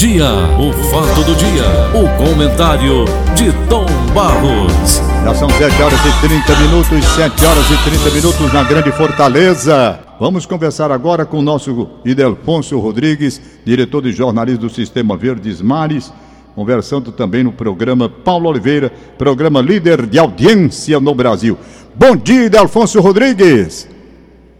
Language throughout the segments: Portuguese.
dia, o fato do dia, o comentário de Tom Barros. Já são 7 horas e 30 minutos, 7 horas e 30 minutos na Grande Fortaleza. Vamos conversar agora com o nosso Idelfonso Rodrigues, diretor de jornalismo do Sistema Verdes Mares, conversando também no programa Paulo Oliveira, programa líder de audiência no Brasil. Bom dia, Idelfonso Rodrigues.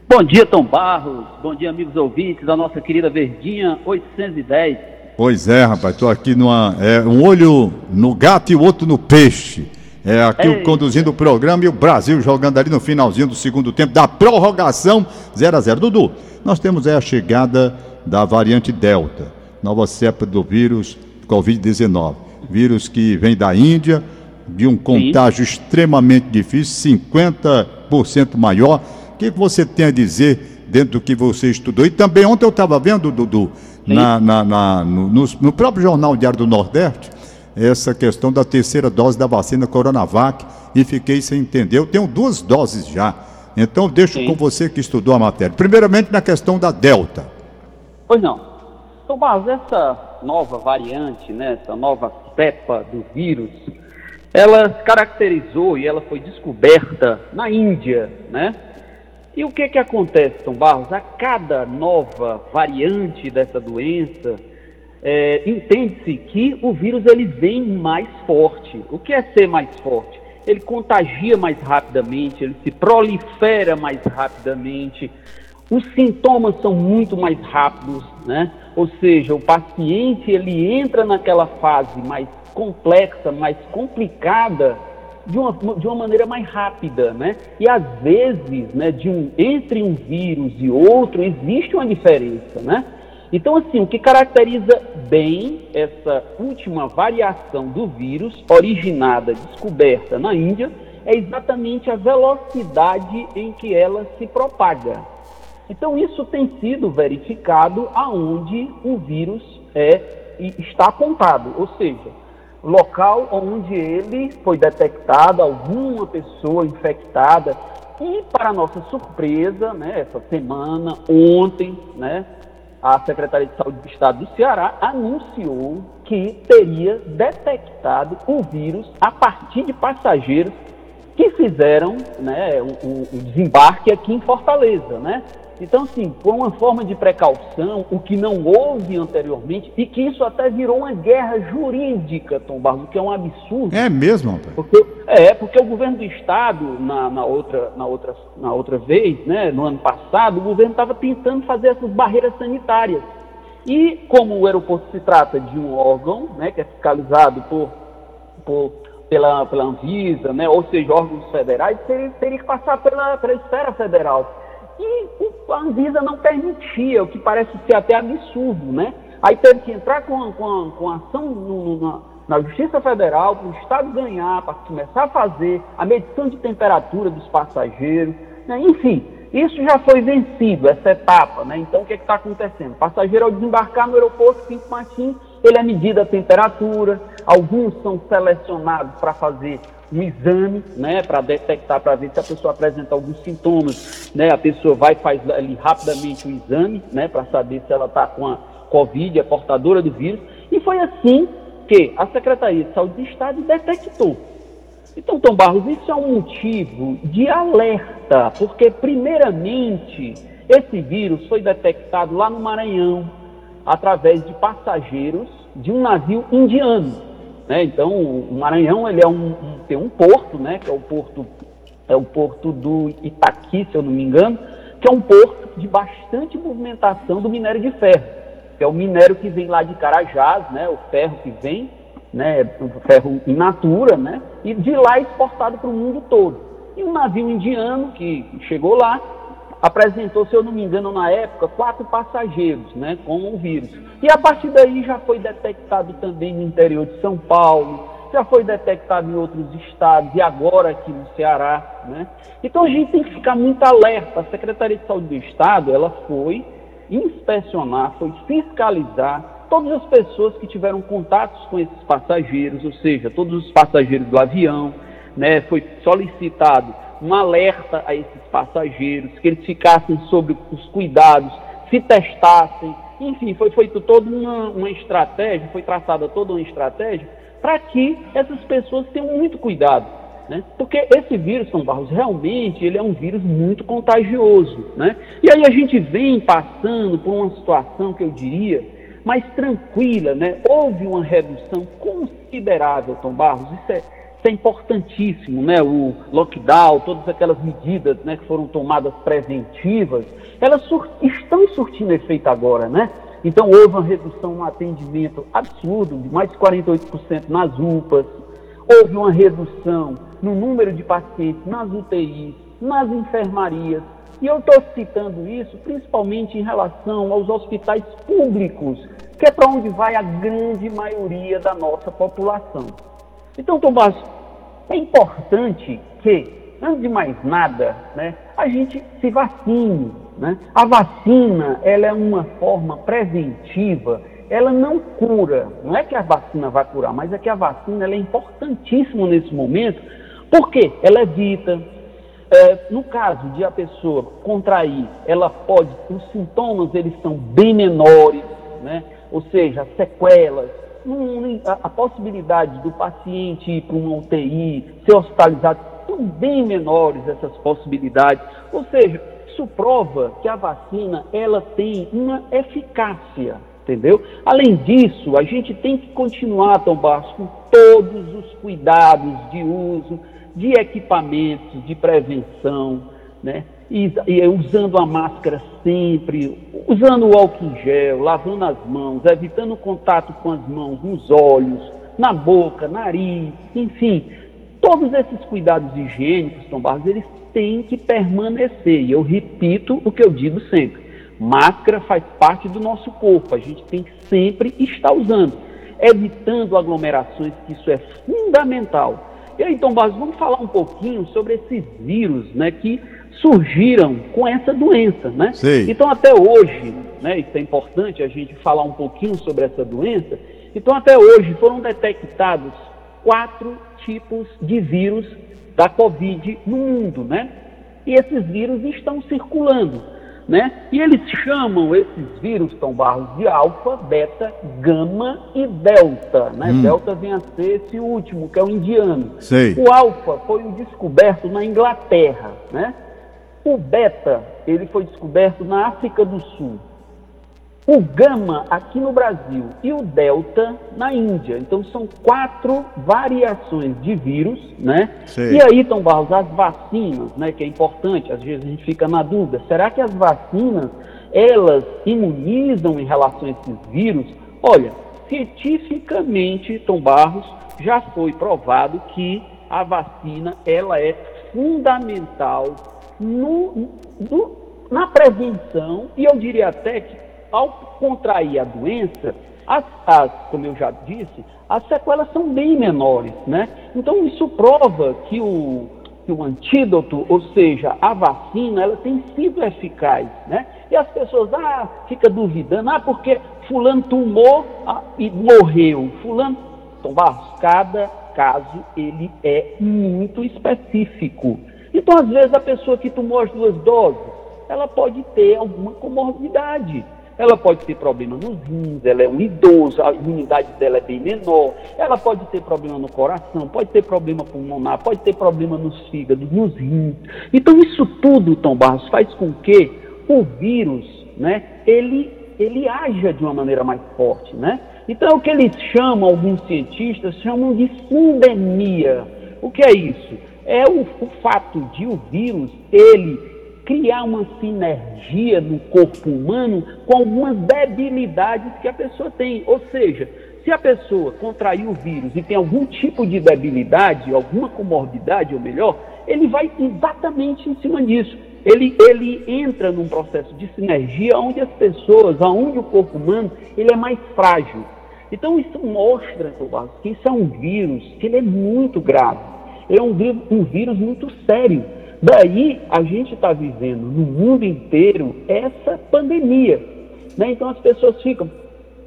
Bom dia, Tom Barros. Bom dia, amigos ouvintes da nossa querida Verdinha 810. Pois é, rapaz, estou aqui numa. É, um olho no gato e o outro no peixe. É aqui Ei. conduzindo o programa e o Brasil jogando ali no finalzinho do segundo tempo da prorrogação 0 a 0 Dudu, nós temos aí a chegada da variante Delta, nova cepa do vírus Covid-19. Vírus que vem da Índia, de um contágio Sim. extremamente difícil, 50% maior que você tem a dizer dentro do que você estudou? E também ontem eu estava vendo, Dudu, na, na, na no, no, próprio Jornal Diário do Nordeste, essa questão da terceira dose da vacina Coronavac e fiquei sem entender. Eu tenho duas doses já. Então deixo Sim. com você que estudou a matéria. Primeiramente na questão da Delta. Pois não. Tomás, essa nova variante, né, essa nova cepa do vírus, ela se caracterizou e ela foi descoberta na Índia, né? E o que, que acontece, Tom Barros? A cada nova variante dessa doença, é, entende-se que o vírus ele vem mais forte. O que é ser mais forte? Ele contagia mais rapidamente, ele se prolifera mais rapidamente, os sintomas são muito mais rápidos, né? Ou seja, o paciente ele entra naquela fase mais complexa, mais complicada de uma, de uma maneira mais rápida, né? E às vezes, né, de um, entre um vírus e outro, existe uma diferença, né? Então, assim, o que caracteriza bem essa última variação do vírus, originada, descoberta na Índia, é exatamente a velocidade em que ela se propaga. Então, isso tem sido verificado aonde o vírus é, está apontado, ou seja, local onde ele foi detectado, alguma pessoa infectada. E, para nossa surpresa, né, essa semana, ontem, né, a Secretaria de Saúde do Estado do Ceará anunciou que teria detectado o vírus a partir de passageiros que fizeram né, o, o desembarque aqui em Fortaleza, né? Então, assim, foi uma forma de precaução, o que não houve anteriormente, e que isso até virou uma guerra jurídica, Tom Barros, que é um absurdo. É mesmo, Porque, é, porque o governo do Estado, na, na, outra, na, outra, na outra vez, né, no ano passado, o governo estava tentando fazer essas barreiras sanitárias. E como o aeroporto se trata de um órgão, né, que é fiscalizado por, por pela, pela Anvisa, né, ou seja, órgãos federais, teria, teria que passar pela, pela esfera federal. E a Anvisa não permitia, o que parece ser até absurdo, né? Aí teve que entrar com, com, com ação no, na, na Justiça Federal para o Estado ganhar, para começar a fazer a medição de temperatura dos passageiros, né? enfim, isso já foi vencido, essa etapa, né? Então o que é está acontecendo? O passageiro ao desembarcar no aeroporto Pinto Martins, ele é medida a temperatura, alguns são selecionados para fazer um exame, né, para detectar, para ver se a pessoa apresenta alguns sintomas, né, a pessoa vai faz ali rapidamente o exame, né, para saber se ela está com a Covid, é portadora do vírus, e foi assim que a Secretaria de Saúde do Estado detectou. Então, Tom Barros, isso é um motivo de alerta, porque primeiramente esse vírus foi detectado lá no Maranhão, através de passageiros de um navio indiano. Né? Então, o Maranhão ele é um, um, tem um porto, né? que é o porto, é o porto do Itaqui, se eu não me engano, que é um porto de bastante movimentação do minério de ferro, que é o minério que vem lá de Carajás, né? o ferro que vem, né? o ferro in natura, né? e de lá é exportado para o mundo todo. E um navio indiano que chegou lá, apresentou, se eu não me engano, na época, quatro passageiros né, com o vírus. E a partir daí já foi detectado também no interior de São Paulo, já foi detectado em outros estados e agora aqui no Ceará. Né? Então a gente tem que ficar muito alerta. A Secretaria de Saúde do Estado ela foi inspecionar, foi fiscalizar todas as pessoas que tiveram contatos com esses passageiros, ou seja, todos os passageiros do avião, né, foi solicitado um alerta a esses passageiros, que eles ficassem sob os cuidados, se testassem, Enfim, foi feita toda uma, uma estratégia, foi traçada toda uma estratégia para que essas pessoas tenham muito cuidado. Né? Porque esse vírus, São Barros, realmente ele é um vírus muito contagioso. Né? E aí a gente vem passando por uma situação que eu diria mais tranquila. Né? Houve uma redução considerável, Tom Barros, isso é, isso é importantíssimo. Né? O lockdown, todas aquelas medidas né, que foram tomadas preventivas, elas sur estão surtindo efeito agora. Né? Então houve uma redução no atendimento absurdo, de mais de 48% nas UPAs, houve uma redução no número de pacientes nas UTIs, nas enfermarias. E eu estou citando isso principalmente em relação aos hospitais públicos, que é para onde vai a grande maioria da nossa população. Então, Tomás, é importante que, antes de mais nada, né, a gente se vacine, né? A vacina ela é uma forma preventiva, ela não cura. Não é que a vacina vai curar, mas é que a vacina é importantíssima nesse momento, porque ela evita. É, no caso de a pessoa contrair, ela pode, os sintomas eles são bem menores, né? ou seja, sequelas, a, a possibilidade do paciente ir para uma UTI, ser hospitalizado, são bem menores essas possibilidades. Ou seja, isso prova que a vacina ela tem uma eficácia, entendeu? Além disso, a gente tem que continuar, Tom Barros, com todos os cuidados de uso de equipamentos de prevenção, né? E, e, usando a máscara sempre, usando o álcool em gel, lavando as mãos, evitando contato com as mãos nos olhos, na boca, nariz, enfim, todos esses cuidados higiênicos, Tom Barros, eles têm que permanecer. E eu repito o que eu digo sempre: máscara faz parte do nosso corpo, a gente tem que sempre estar usando, evitando aglomerações, que isso é fundamental. E aí, Tom Barros, vamos falar um pouquinho sobre esses vírus né, que surgiram com essa doença. Né? Então, até hoje, né, isso é importante a gente falar um pouquinho sobre essa doença. Então, até hoje foram detectados quatro tipos de vírus da Covid no mundo, né? E esses vírus estão circulando, né? E eles chamam esses vírus, Tom Barros, de alfa, beta, gama e delta, né? Hum. Delta vem a ser esse último, que é o indiano. Sei. O alfa foi descoberto na Inglaterra, né? O beta, ele foi descoberto na África do Sul o gama aqui no Brasil e o delta na Índia. Então são quatro variações de vírus, né? Sim. E aí, Tom Barros, as vacinas, né, que é importante, às vezes a gente fica na dúvida, será que as vacinas, elas imunizam em relação a esses vírus? Olha, cientificamente, Tom Barros, já foi provado que a vacina, ela é fundamental no, no, na prevenção e eu diria até que ao contrair a doença, as, as, como eu já disse, as sequelas são bem menores, né? Então isso prova que o, que o antídoto, ou seja, a vacina, ela tem sido eficaz, né? E as pessoas, ah, fica duvidando, ah, porque fulano tomou ah, e morreu, fulano, então, cada caso, ele é muito específico. Então, às vezes, a pessoa que tomou as duas doses, ela pode ter alguma comorbidade, ela pode ter problema nos rins, ela é um idoso, a imunidade dela é bem menor, ela pode ter problema no coração, pode ter problema pulmonar, pode ter problema nos fígados, nos rins. Então isso tudo, Tom Barros, faz com que o vírus, né, ele, ele haja de uma maneira mais forte, né? Então o que eles chamam, alguns cientistas chamam de sindemia. O que é isso? É o, o fato de o vírus, ele criar uma sinergia no corpo humano com algumas debilidades que a pessoa tem. Ou seja, se a pessoa contrair o vírus e tem algum tipo de debilidade, alguma comorbidade, ou melhor, ele vai exatamente em cima disso. Ele, ele entra num processo de sinergia onde as pessoas, onde o corpo humano, ele é mais frágil. Então isso mostra, que isso é um vírus que ele é muito grave. É um, um vírus muito sério Daí a gente está vivendo no mundo inteiro essa pandemia. Né? Então as pessoas ficam,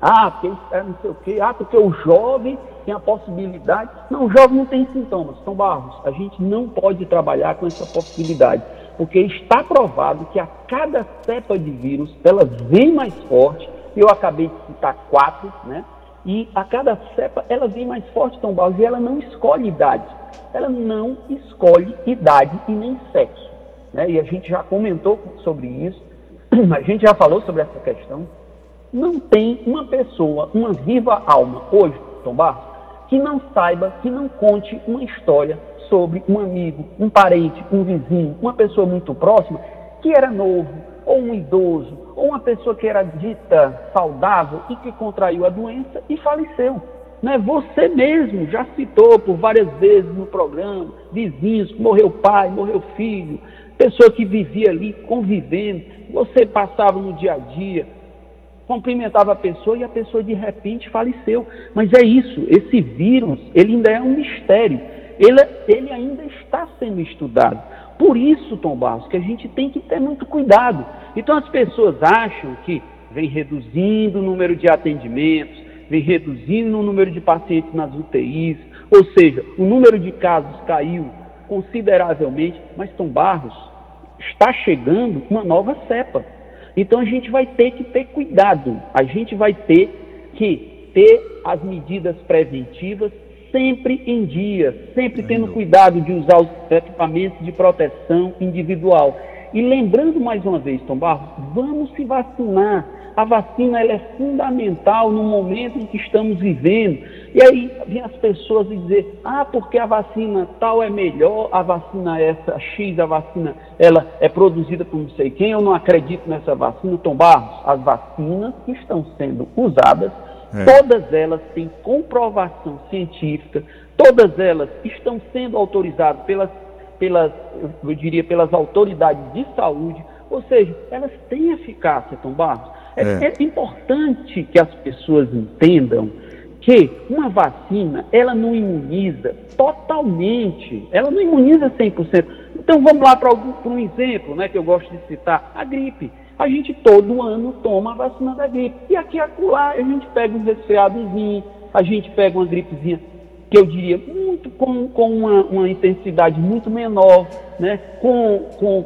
ah, porque é não sei o quê, ah, porque o jovem tem a possibilidade. Não, o jovem não tem sintomas, são barros. A gente não pode trabalhar com essa possibilidade, porque está provado que a cada cepa de vírus ela vem mais forte eu acabei de citar quatro, né? E a cada cepa ela vem mais forte, Tom Barros, e ela não escolhe idade. Ela não escolhe idade e nem sexo. Né? E a gente já comentou sobre isso, a gente já falou sobre essa questão. Não tem uma pessoa, uma viva alma hoje, Tom Barros, que não saiba, que não conte uma história sobre um amigo, um parente, um vizinho, uma pessoa muito próxima que era novo, ou um idoso, ou uma pessoa que era dita saudável e que contraiu a doença e faleceu. Né? Você mesmo já citou por várias vezes no programa, vizinhos, morreu pai, morreu filho, pessoa que vivia ali convivendo, você passava no dia a dia, cumprimentava a pessoa e a pessoa de repente faleceu. Mas é isso, esse vírus, ele ainda é um mistério. Ele, ele ainda está sendo estudado. Por isso, Tom Barros, que a gente tem que ter muito cuidado. Então as pessoas acham que vem reduzindo o número de atendimentos, vem reduzindo o número de pacientes nas UTIs, ou seja, o número de casos caiu consideravelmente, mas Tom Barros está chegando uma nova cepa. Então a gente vai ter que ter cuidado, a gente vai ter que ter as medidas preventivas sempre em dia, sempre tendo cuidado de usar os equipamentos de proteção individual. E lembrando mais uma vez, Tom Barros, vamos se vacinar. A vacina ela é fundamental no momento em que estamos vivendo. E aí vem as pessoas dizer, ah, porque a vacina tal é melhor, a vacina essa, X, a vacina, ela é produzida por não sei quem, eu não acredito nessa vacina. Tom Barros, as vacinas que estão sendo usadas é. Todas elas têm comprovação científica, todas elas estão sendo autorizadas pelas, pelas, eu diria, pelas autoridades de saúde, ou seja, elas têm eficácia, Tom Barros. É, é. é importante que as pessoas entendam que uma vacina, ela não imuniza totalmente, ela não imuniza 100%. Então vamos lá para um exemplo, né, que eu gosto de citar, a gripe a gente todo ano toma a vacina da gripe. E aqui acolá a gente pega um resfriadozinho, a gente pega uma gripezinha que eu diria muito com, com uma, uma intensidade muito menor, né? com, com,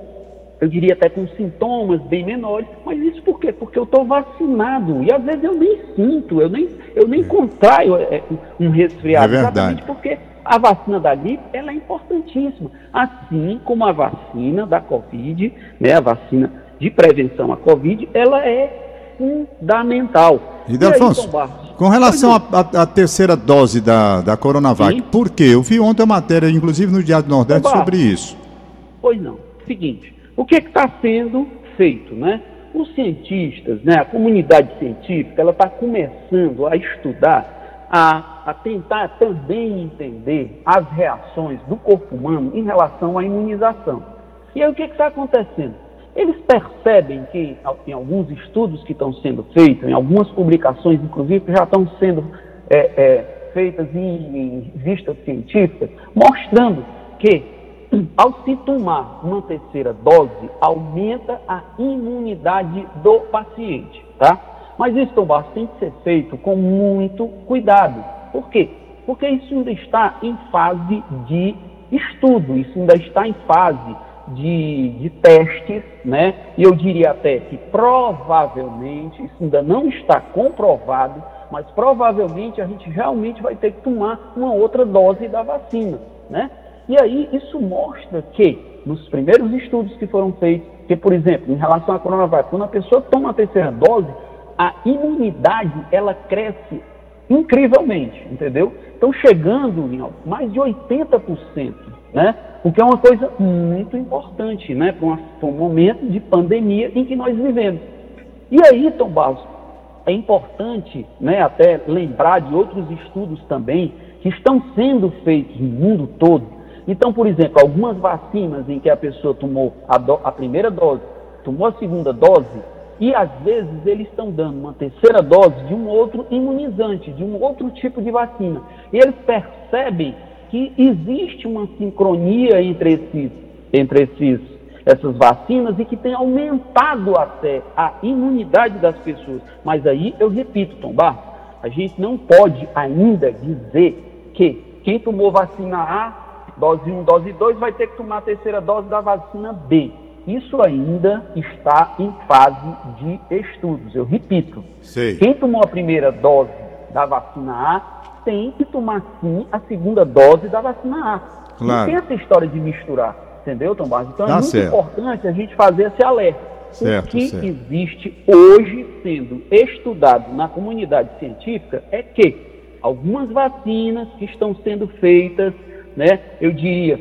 eu diria até com sintomas bem menores. Mas isso por quê? Porque eu estou vacinado. E às vezes eu nem sinto, eu nem, eu nem contraio é, um resfriado. É exatamente porque a vacina da gripe ela é importantíssima. Assim como a vacina da Covid, né, a vacina de prevenção à Covid, ela é fundamental. E, Delfonso, com relação à terceira dose da, da Coronavac, Sim. por quê? Eu vi ontem a matéria, inclusive no Diário do Nordeste, sobre isso. Pois não. Seguinte, o que é está sendo feito, né? Os cientistas, né, a comunidade científica, ela está começando a estudar, a, a tentar também entender as reações do corpo humano em relação à imunização. E aí o que está acontecendo? Eles percebem que, em alguns estudos que estão sendo feitos, em algumas publicações, inclusive, que já estão sendo é, é, feitas em, em vistas científicas, mostrando que, ao se tomar uma terceira dose, aumenta a imunidade do paciente, tá? Mas isso, Tomás, tem que ser feito com muito cuidado. Por quê? Porque isso ainda está em fase de estudo, isso ainda está em fase de, de testes, né? E eu diria até que provavelmente, isso ainda não está comprovado, mas provavelmente a gente realmente vai ter que tomar uma outra dose da vacina, né? E aí isso mostra que nos primeiros estudos que foram feitos, que por exemplo, em relação à quando a pessoa toma a terceira dose, a imunidade ela cresce incrivelmente, entendeu? Então chegando em mais de 80%, né? O que é uma coisa muito importante, né? Para, um momento de pandemia em que nós vivemos. E aí, Tom Barros, é importante né, até lembrar de outros estudos também que estão sendo feitos no mundo todo. Então, por exemplo, algumas vacinas em que a pessoa tomou a, do, a primeira dose, tomou a segunda dose, e às vezes eles estão dando uma terceira dose de um outro imunizante, de um outro tipo de vacina. E eles percebem que existe uma sincronia entre, esses, entre esses, essas vacinas e que tem aumentado até a imunidade das pessoas. Mas aí eu repito, Tom Barros, a gente não pode ainda dizer que quem tomou vacina A, dose 1, dose 2, vai ter que tomar a terceira dose da vacina B. isso ainda está em fase de estudos. Eu repito, Sei. quem tomou a primeira dose da vacina A tem que tomar sim a segunda dose da vacina A. Claro. Não tem essa história de misturar, entendeu, Tom Barros? Então Tá é muito certo. importante a gente fazer esse alerta. Certo, o que certo. existe hoje sendo estudado na comunidade científica é que algumas vacinas que estão sendo feitas, né, eu diria,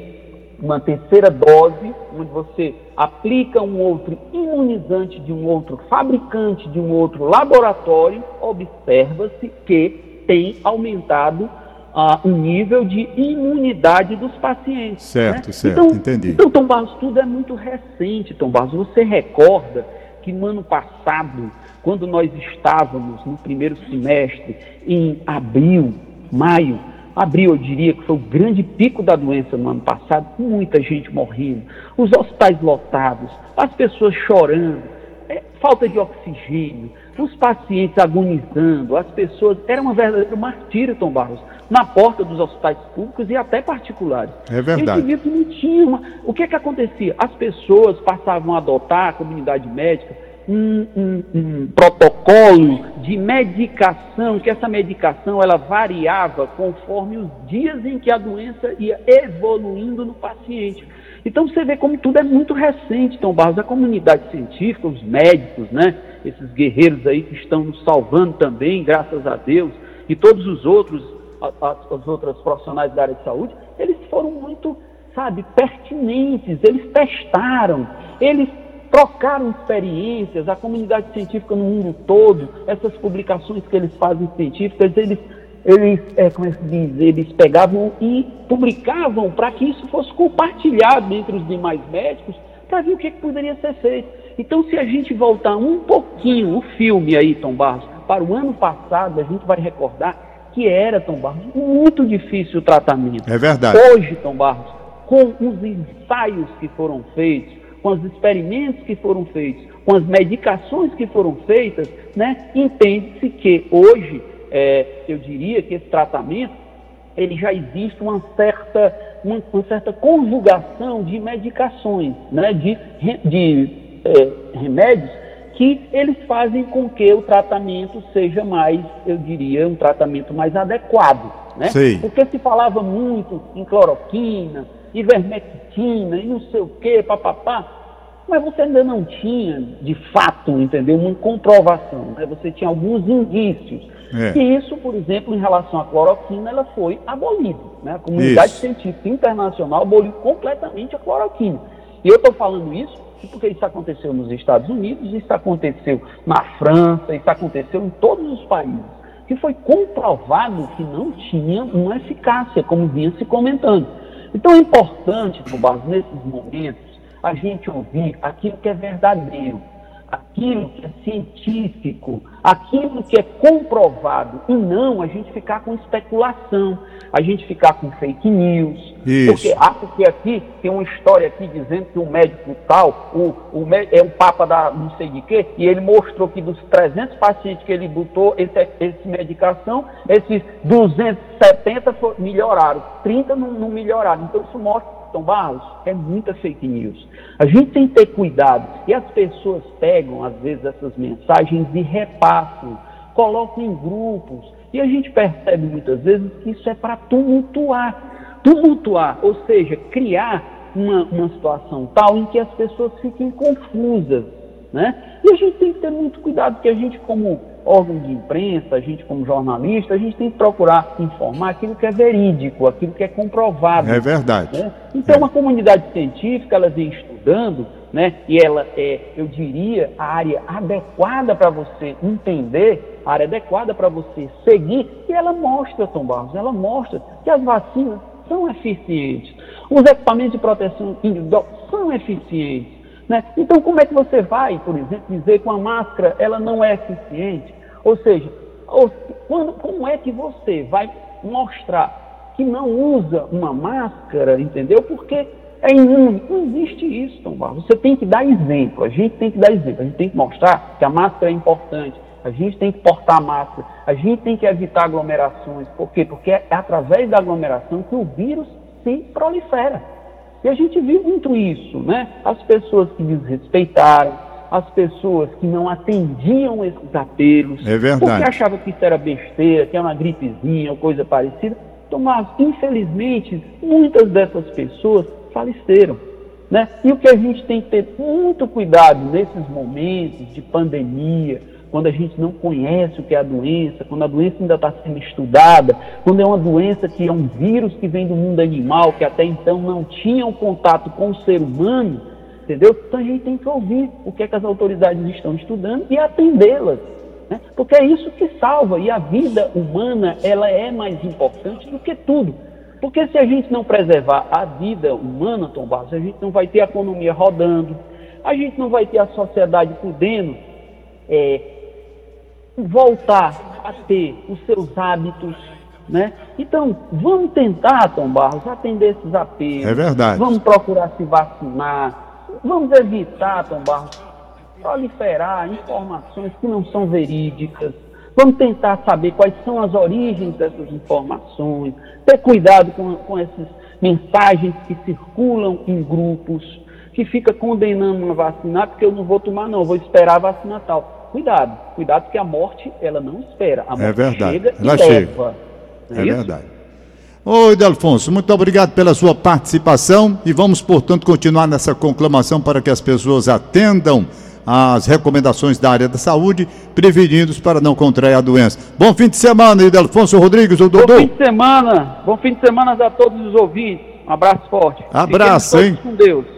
uma terceira dose, onde você aplica um outro imunizante de um outro fabricante, de um outro laboratório, observa-se que tem aumentado ah, o nível de imunidade dos pacientes. Certo, né? certo, então, entendi. Então, Tom Barros, tudo é muito recente, Tom Barros. Você recorda que no ano passado, quando nós estávamos no primeiro semestre, em abril, maio, abril eu diria que foi o grande pico da doença no ano passado, muita gente morrendo, os hospitais lotados, as pessoas chorando, é, falta de oxigênio, os pacientes agonizando, as pessoas. Era uma verdadeira martírio, Tom Barros, na porta dos hospitais públicos e até particulares. É verdade. Viu que não tinha uma. O que, que acontecia? As pessoas passavam a adotar, a comunidade médica, um, um- um protocolo de medicação, que essa medicação ela variava conforme os dias em que a doença ia evoluindo no paciente. Então você vê como tudo é muito recente, Tom Barros. A comunidade científica, os médicos, né? Esses guerreiros aí que estão nos salvando também, graças a Deus, e todos os outros, as outras profissionais da área de saúde, eles foram muito, sabe, pertinentes, eles testaram, eles trocaram experiências, a comunidade científica no mundo todo, essas publicações que eles fazem científicas, eles, eles é, como é que diz, eles pegavam e publicavam para que isso fosse compartilhado entre os demais médicos para ver o que, que poderia ser feito. Então, se a gente voltar um pouquinho o filme aí, Tom Barros, para o ano passado, a gente vai recordar que era, Tom Barros, muito difícil o tratamento. É verdade. Hoje, Tom Barros, com os ensaios que foram feitos, com os experimentos que foram feitos, com as medicações que foram feitas, né, entende-se que hoje, é, eu diria que esse tratamento, ele já existe uma certa, uma, uma certa conjugação de medicações, né, de, de é, remédios que eles fazem com que o tratamento seja mais, eu diria, um tratamento mais adequado, né? Porque se falava muito em cloroquina, ivermectina e não sei o que, papapá, mas você ainda não tinha, de fato, entendeu, uma comprovação, né? Você tinha alguns indícios. É. E isso, por exemplo, em relação à cloroquina, ela foi abolida, né? A comunidade Isso. científica internacional aboliu completamente a cloroquina. E eu estou falando isso porque isso aconteceu nos Estados Unidos, isso aconteceu na França, isso aconteceu em todos os países, que foi comprovado que não tinha uma eficácia, como vinha se comentando. Então é importante, Rubens, nesses momentos, a gente ouvir aquilo que é verdadeiro, aquilo que é científico, aquilo que é comprovado, e não a gente ficar com especulação, a gente ficar com fake news. Isso. Porque acho que aqui tem uma história aqui dizendo que o médico tal, o, o é o papa da não sei de quê, e ele mostrou que dos 300 pacientes que ele botou esse, esse medicação, esses 270 fo- melhoraram, 30 não, não melhoraram. Então isso mostra, Tom Barros, é muita fake news. A gente tem que ter cuidado. E as pessoas pegam, às vezes, essas mensagens e repassam, colocam em grupos. E a gente percebe muitas vezes que isso é para tumultuar. Tumultuar, ou seja, criar uma, uma situação tal em que as pessoas fiquem confusas. Né? E a gente tem que ter muito cuidado, porque a gente, como órgão de imprensa, a gente, como jornalista, a gente tem que procurar informar aquilo que é verídico, aquilo que é comprovado. É verdade. né? Então, a comunidade científica, ela vem estudando, né? E ela é, eu diria, a área adequada para você entender, a área adequada para você seguir, e ela mostra, Tom Barros, ela mostra que as vacinas são eficientes, os equipamentos de proteção individual são eficientes. Né? Então, como é que você vai, por exemplo, dizer que uma máscara ela não é eficiente? Ou seja, ou- quando, como é que você vai mostrar que não usa uma máscara, entendeu? Porque é imune. Não existe isso, Tom Barros. Você tem que dar exemplo. A gente tem que dar exemplo. A gente tem que mostrar que a máscara é importante. A gente tem que portar máscara. A gente tem que evitar aglomerações. Por quê? Porque é através da aglomeração que o vírus se prolifera. E a gente viu muito isso, né? As pessoas que desrespeitaram, as pessoas que não atendiam esses apelos, é verdade. porque achavam que isso era besteira, que era uma gripezinha ou coisa parecida. Tomás, infelizmente, muitas dessas pessoas faleceram. Né? E o que a gente tem que ter muito cuidado nesses momentos de pandemia, quando a gente não conhece o que é a doença, quando a doença ainda está sendo estudada, quando é uma doença que é um vírus que vem do mundo animal, que até então não tinha um contato com o ser humano, entendeu? Então a gente tem que ouvir o que, é que as autoridades estão estudando e atendê-las. Né? Porque é isso que salva, e a vida humana ela é mais importante do que tudo. Porque se a gente não preservar a vida humana, Tom Barros, a gente não vai ter a economia rodando, a gente não vai ter a sociedade podendo é, voltar a ter os seus hábitos, né? Então, vamos tentar, Tom Barros, atender esses apelos. É verdade. Vamos procurar se vacinar. Vamos evitar, Tom Barros, proliferar informações que não são verídicas. Vamos tentar saber quais são as origens dessas informações, ter cuidado com, com essas mensagens que circulam em grupos, que fica condenando uma vacina, porque eu não vou tomar não, vou esperar a vacina tal. Cuidado, cuidado porque a morte, ela não espera. A é morte é verdade. chega ela e chega. leva. É, é verdade. Oi, Delfonso, muito obrigado pela sua participação e vamos, portanto, continuar nessa conclamação para que as pessoas atendam as recomendações da área da saúde, prevenidos para não contrair a doença. Bom fim de semana, Idelfonso Rodrigues, o Dodô. Bom fim de semana, bom fim de semana a todos os ouvintes. Um abraço forte. Abraço, hein? Com Deus.